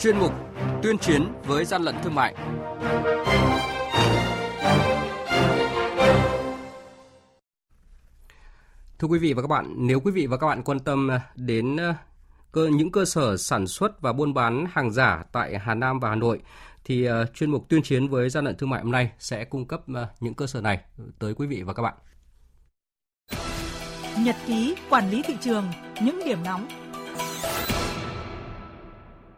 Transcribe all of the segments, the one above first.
chuyên mục tuyên chiến với gian lận thương mại. Thưa quý vị và các bạn, nếu quý vị và các bạn quan tâm đến ờ, cơ những cơ sở sản xuất và buôn bán hàng giả tại Hà Nam và Hà Nội thì ờ, chuyên mục tuyên chiến với gian lận thương mại hôm nay sẽ cung cấp ờ, những cơ sở này tới quý vị và các bạn. Nhật ký quản lý thị trường, những điểm nóng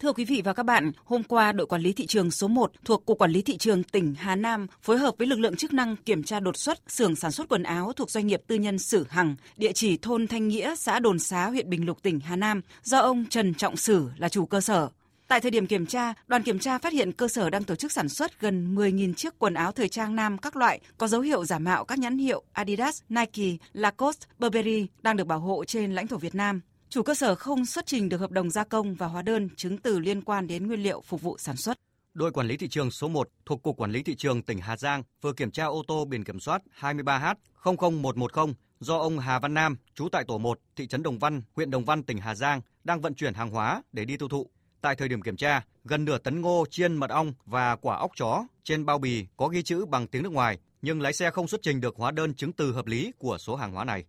Thưa quý vị và các bạn, hôm qua đội quản lý thị trường số 1 thuộc Cục Quản lý Thị trường tỉnh Hà Nam phối hợp với lực lượng chức năng kiểm tra đột xuất xưởng sản xuất quần áo thuộc doanh nghiệp tư nhân Sử Hằng, địa chỉ thôn Thanh Nghĩa, xã Đồn Xá, huyện Bình Lục, tỉnh Hà Nam, do ông Trần Trọng Sử là chủ cơ sở. Tại thời điểm kiểm tra, đoàn kiểm tra phát hiện cơ sở đang tổ chức sản xuất gần 10.000 chiếc quần áo thời trang nam các loại có dấu hiệu giả mạo các nhãn hiệu Adidas, Nike, Lacoste, Burberry đang được bảo hộ trên lãnh thổ Việt Nam. Chủ cơ sở không xuất trình được hợp đồng gia công và hóa đơn chứng từ liên quan đến nguyên liệu phục vụ sản xuất. Đội quản lý thị trường số 1 thuộc Cục Quản lý Thị trường tỉnh Hà Giang vừa kiểm tra ô tô biển kiểm soát 23H00110 do ông Hà Văn Nam, trú tại tổ 1, thị trấn Đồng Văn, huyện Đồng Văn, tỉnh Hà Giang, đang vận chuyển hàng hóa để đi tiêu thụ. Tại thời điểm kiểm tra, gần nửa tấn ngô chiên mật ong và quả óc chó trên bao bì có ghi chữ bằng tiếng nước ngoài, nhưng lái xe không xuất trình được hóa đơn chứng từ hợp lý của số hàng hóa này.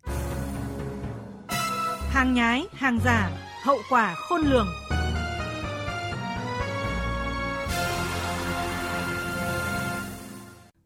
Hàng nhái, hàng giả, hậu quả khôn lường.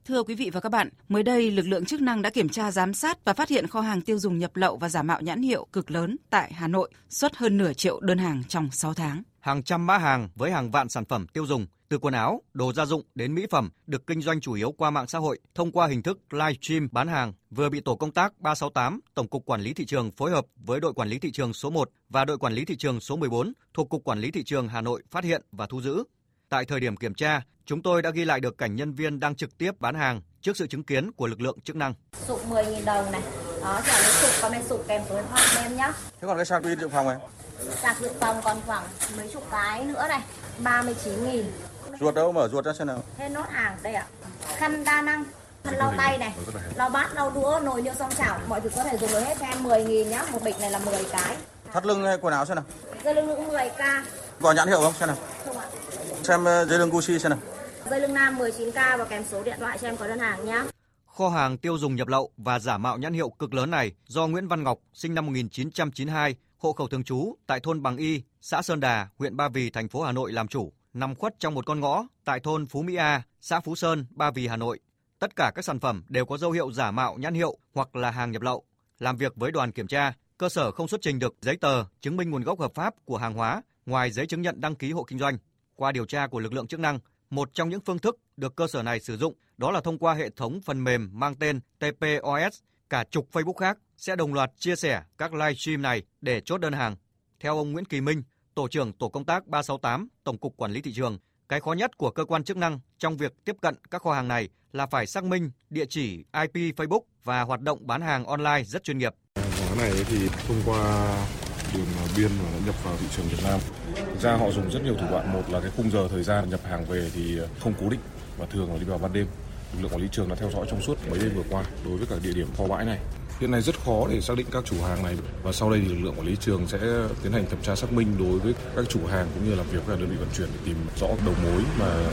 Thưa quý vị và các bạn, mới đây lực lượng chức năng đã kiểm tra giám sát và phát hiện kho hàng tiêu dùng nhập lậu và giả mạo nhãn hiệu cực lớn tại Hà Nội, xuất hơn nửa triệu đơn hàng trong 6 tháng. Hàng trăm mã hàng với hàng vạn sản phẩm tiêu dùng, từ quần áo, đồ gia dụng đến mỹ phẩm được kinh doanh chủ yếu qua mạng xã hội thông qua hình thức live stream bán hàng vừa bị tổ công tác 368 Tổng cục Quản lý thị trường phối hợp với đội quản lý thị trường số 1 và đội quản lý thị trường số 14 thuộc Cục Quản lý thị trường Hà Nội phát hiện và thu giữ. Tại thời điểm kiểm tra, chúng tôi đã ghi lại được cảnh nhân viên đang trực tiếp bán hàng trước sự chứng kiến của lực lượng chức năng. Sụp 10.000 đồng này. Đó, trả lấy sụp, comment sụp kèm số điện thoại em nhé. Thế còn cái sạc pin dự phòng này? Sạc dự phòng còn khoảng mấy chục cái nữa này. 39 nghìn. Ruột đâu mở ruột ra xem nào. Hết nốt hàng đây ạ. Khăn đa năng, khăn lau tay này, lau bát, lau đũa, nồi niêu xong chảo, mọi thứ có thể dùng được hết cho em 10 nghìn nhá. Một bịch này là 10 cái. Thắt lưng hay quần áo xem nào. Dây lưng nữ 10k. Có nhãn hiệu không xem nào. Không ạ. Xem ờ, dây lưng Gucci xem nào. Dây lưng nam 19k và kèm số điện thoại cho em có đơn hàng nhá. Kho hàng tiêu dùng nhập lậu và giả mạo nhãn hiệu cực lớn này do Nguyễn Văn Ngọc, sinh năm 1992, hộ khẩu thường trú tại thôn Bằng Y, xã Sơn Đà, huyện Ba Vì, thành phố Hà Nội làm chủ, nằm khuất trong một con ngõ tại thôn Phú Mỹ A, xã Phú Sơn, Ba Vì, Hà Nội. Tất cả các sản phẩm đều có dấu hiệu giả mạo nhãn hiệu hoặc là hàng nhập lậu. Làm việc với đoàn kiểm tra, cơ sở không xuất trình được giấy tờ chứng minh nguồn gốc hợp pháp của hàng hóa ngoài giấy chứng nhận đăng ký hộ kinh doanh. Qua điều tra của lực lượng chức năng, một trong những phương thức được cơ sở này sử dụng đó là thông qua hệ thống phần mềm mang tên TPOS. Cả chục Facebook khác sẽ đồng loạt chia sẻ các livestream này để chốt đơn hàng. Theo ông Nguyễn Kỳ Minh, Tổ trưởng Tổ công tác 368, Tổng cục Quản lý Thị trường, cái khó nhất của cơ quan chức năng trong việc tiếp cận các kho hàng này là phải xác minh địa chỉ IP Facebook và hoạt động bán hàng online rất chuyên nghiệp. Hàng này thì thông qua đường biên mà đã nhập vào thị trường Việt Nam. Thực ra họ dùng rất nhiều thủ đoạn. Một là cái khung giờ thời gian nhập hàng về thì không cố định và thường là đi vào ban đêm. Lực lượng quản lý trường đã theo dõi trong suốt mấy đêm vừa qua đối với cả địa điểm kho bãi này. Hiện nay rất khó để xác định các chủ hàng này và sau đây thì lực lượng quản lý trường sẽ tiến hành thẩm tra xác minh đối với các chủ hàng cũng như làm việc với đơn vị vận chuyển để tìm rõ đầu mối mà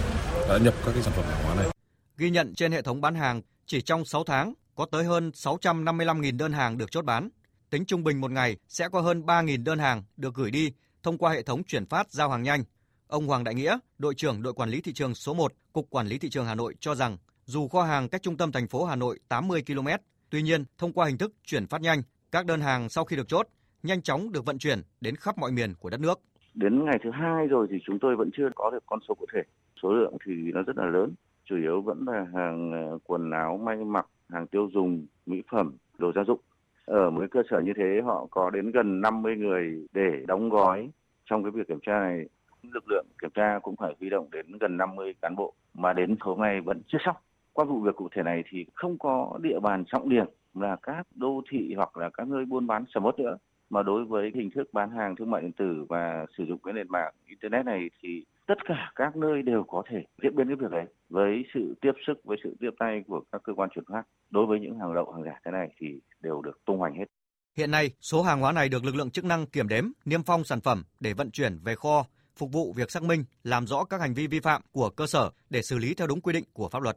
đã nhập các cái sản phẩm hàng hóa này. Ghi nhận trên hệ thống bán hàng, chỉ trong 6 tháng có tới hơn 655.000 đơn hàng được chốt bán. Tính trung bình một ngày sẽ có hơn 3.000 đơn hàng được gửi đi thông qua hệ thống chuyển phát giao hàng nhanh. Ông Hoàng Đại Nghĩa, đội trưởng đội quản lý thị trường số 1, Cục Quản lý thị trường Hà Nội cho rằng dù kho hàng cách trung tâm thành phố Hà Nội 80 km, tuy nhiên thông qua hình thức chuyển phát nhanh, các đơn hàng sau khi được chốt nhanh chóng được vận chuyển đến khắp mọi miền của đất nước. Đến ngày thứ hai rồi thì chúng tôi vẫn chưa có được con số cụ thể. Số lượng thì nó rất là lớn, chủ yếu vẫn là hàng ờ, quần áo may mặc, hàng tiêu dùng, mỹ phẩm, đồ gia dụng. Ở một cái cơ sở như thế họ có đến gần 50 người để đóng gói trong cái việc kiểm tra này. Lực lượng kiểm tra cũng phải huy động đến gần 50 cán bộ mà đến hôm nay vẫn chưa xong. Qua vụ việc cụ thể này thì không có địa bàn trọng điểm là các đô thị hoặc là các nơi buôn bán sầm uất nữa. Mà đối với hình thức bán hàng thương mại điện tử và sử dụng cái nền mạng internet này thì tất cả các nơi đều có thể diễn biến cái việc đấy với sự tiếp sức với sự tiếp tay của các cơ quan chuyển phát. Đối với những hàng lậu hàng giả thế này thì đều được tung hoành hết. Hiện nay, số hàng hóa này được lực lượng chức năng kiểm đếm, niêm phong sản phẩm để vận chuyển về kho, phục vụ việc xác minh, làm rõ các hành vi vi phạm của cơ sở để xử lý theo đúng quy định của pháp luật.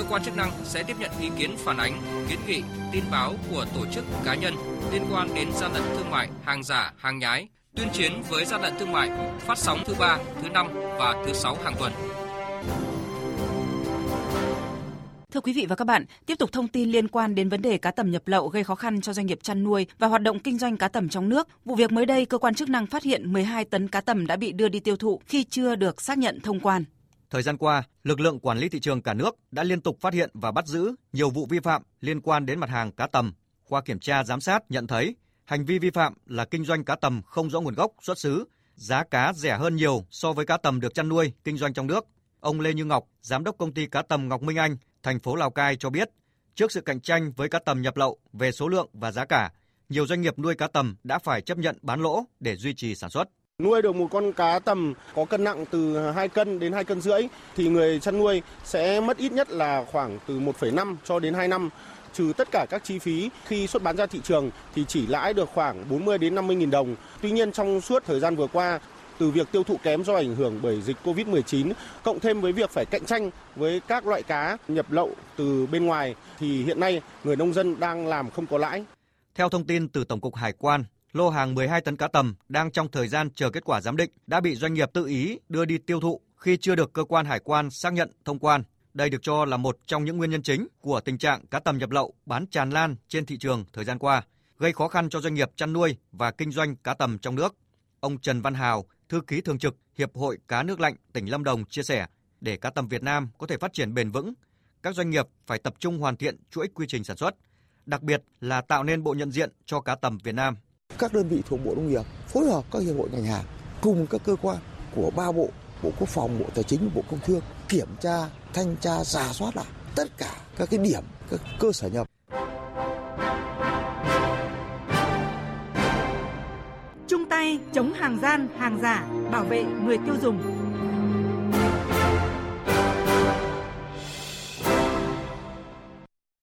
Cơ quan chức năng sẽ tiếp nhận ý kiến phản ánh, kiến nghị, tin báo của tổ chức cá nhân liên quan đến gian lận thương mại, hàng giả, hàng nhái, tuyên chiến với gian lận thương mại, phát sóng thứ ba, thứ năm và thứ sáu hàng tuần. Thưa quý vị và các bạn, tiếp tục thông tin liên quan đến vấn đề cá tầm nhập lậu gây khó khăn cho doanh nghiệp chăn nuôi và hoạt động kinh doanh cá tầm trong nước. Vụ việc mới đây, cơ quan chức năng phát hiện 12 tấn cá tầm đã bị đưa đi tiêu thụ khi chưa được xác nhận thông quan. Thời gian qua, lực lượng quản lý thị trường cả nước đã liên tục phát hiện và bắt giữ nhiều vụ vi phạm liên quan đến mặt hàng cá tầm. Qua kiểm tra giám sát nhận thấy hành vi vi phạm là kinh doanh cá tầm không rõ nguồn gốc, xuất xứ, giá cá rẻ hơn nhiều so với cá tầm được chăn nuôi, kinh doanh trong nước. Ông Lê Như Ngọc, giám đốc công ty cá tầm Ngọc Minh Anh, thành phố Lào Cai cho biết, trước sự cạnh tranh với cá tầm nhập lậu về số lượng và giá cả, nhiều doanh nghiệp nuôi cá tầm đã phải chấp nhận bán lỗ để duy trì sản xuất. Nuôi được một con cá tầm có cân nặng từ 2 cân đến 2 cân rưỡi thì người chăn nuôi sẽ mất ít nhất là khoảng từ 1,5 cho đến 2 năm trừ tất cả các chi phí khi xuất bán ra thị trường thì chỉ lãi được khoảng 40 đến 50 nghìn đồng. Tuy nhiên trong suốt thời gian vừa qua từ việc tiêu thụ kém do ảnh hưởng bởi dịch Covid-19 cộng thêm với việc phải cạnh tranh với các loại cá nhập lậu từ bên ngoài thì hiện nay người nông dân đang làm không có lãi. Theo thông tin từ Tổng cục Hải quan, lô hàng 12 tấn cá tầm đang trong thời gian chờ kết quả giám định đã bị doanh nghiệp tự ý đưa đi tiêu thụ khi chưa được cơ quan hải quan xác nhận thông quan. Đây được cho là một trong những nguyên nhân chính của tình trạng cá tầm nhập lậu bán tràn lan trên thị trường thời gian qua, gây khó khăn cho doanh nghiệp chăn nuôi và kinh doanh cá tầm trong nước. Ông Trần Văn Hào, thư ký thường trực Hiệp hội Cá nước lạnh tỉnh Lâm Đồng chia sẻ, để cá tầm Việt Nam có thể phát triển bền vững, các doanh nghiệp phải tập trung hoàn thiện chuỗi quy trình sản xuất, đặc biệt là tạo nên bộ nhận diện cho cá tầm Việt Nam. Các đơn vị thuộc Bộ Nông nghiệp phối hợp các hiệp hội ngành hàng cùng các cơ quan của ba bộ, Bộ Quốc phòng, Bộ Tài chính, Bộ Công Thương kiểm tra, thanh tra, giả soát lại tất cả các cái điểm, các cơ sở nhập chung tay chống hàng gian, hàng giả, bảo vệ người tiêu dùng.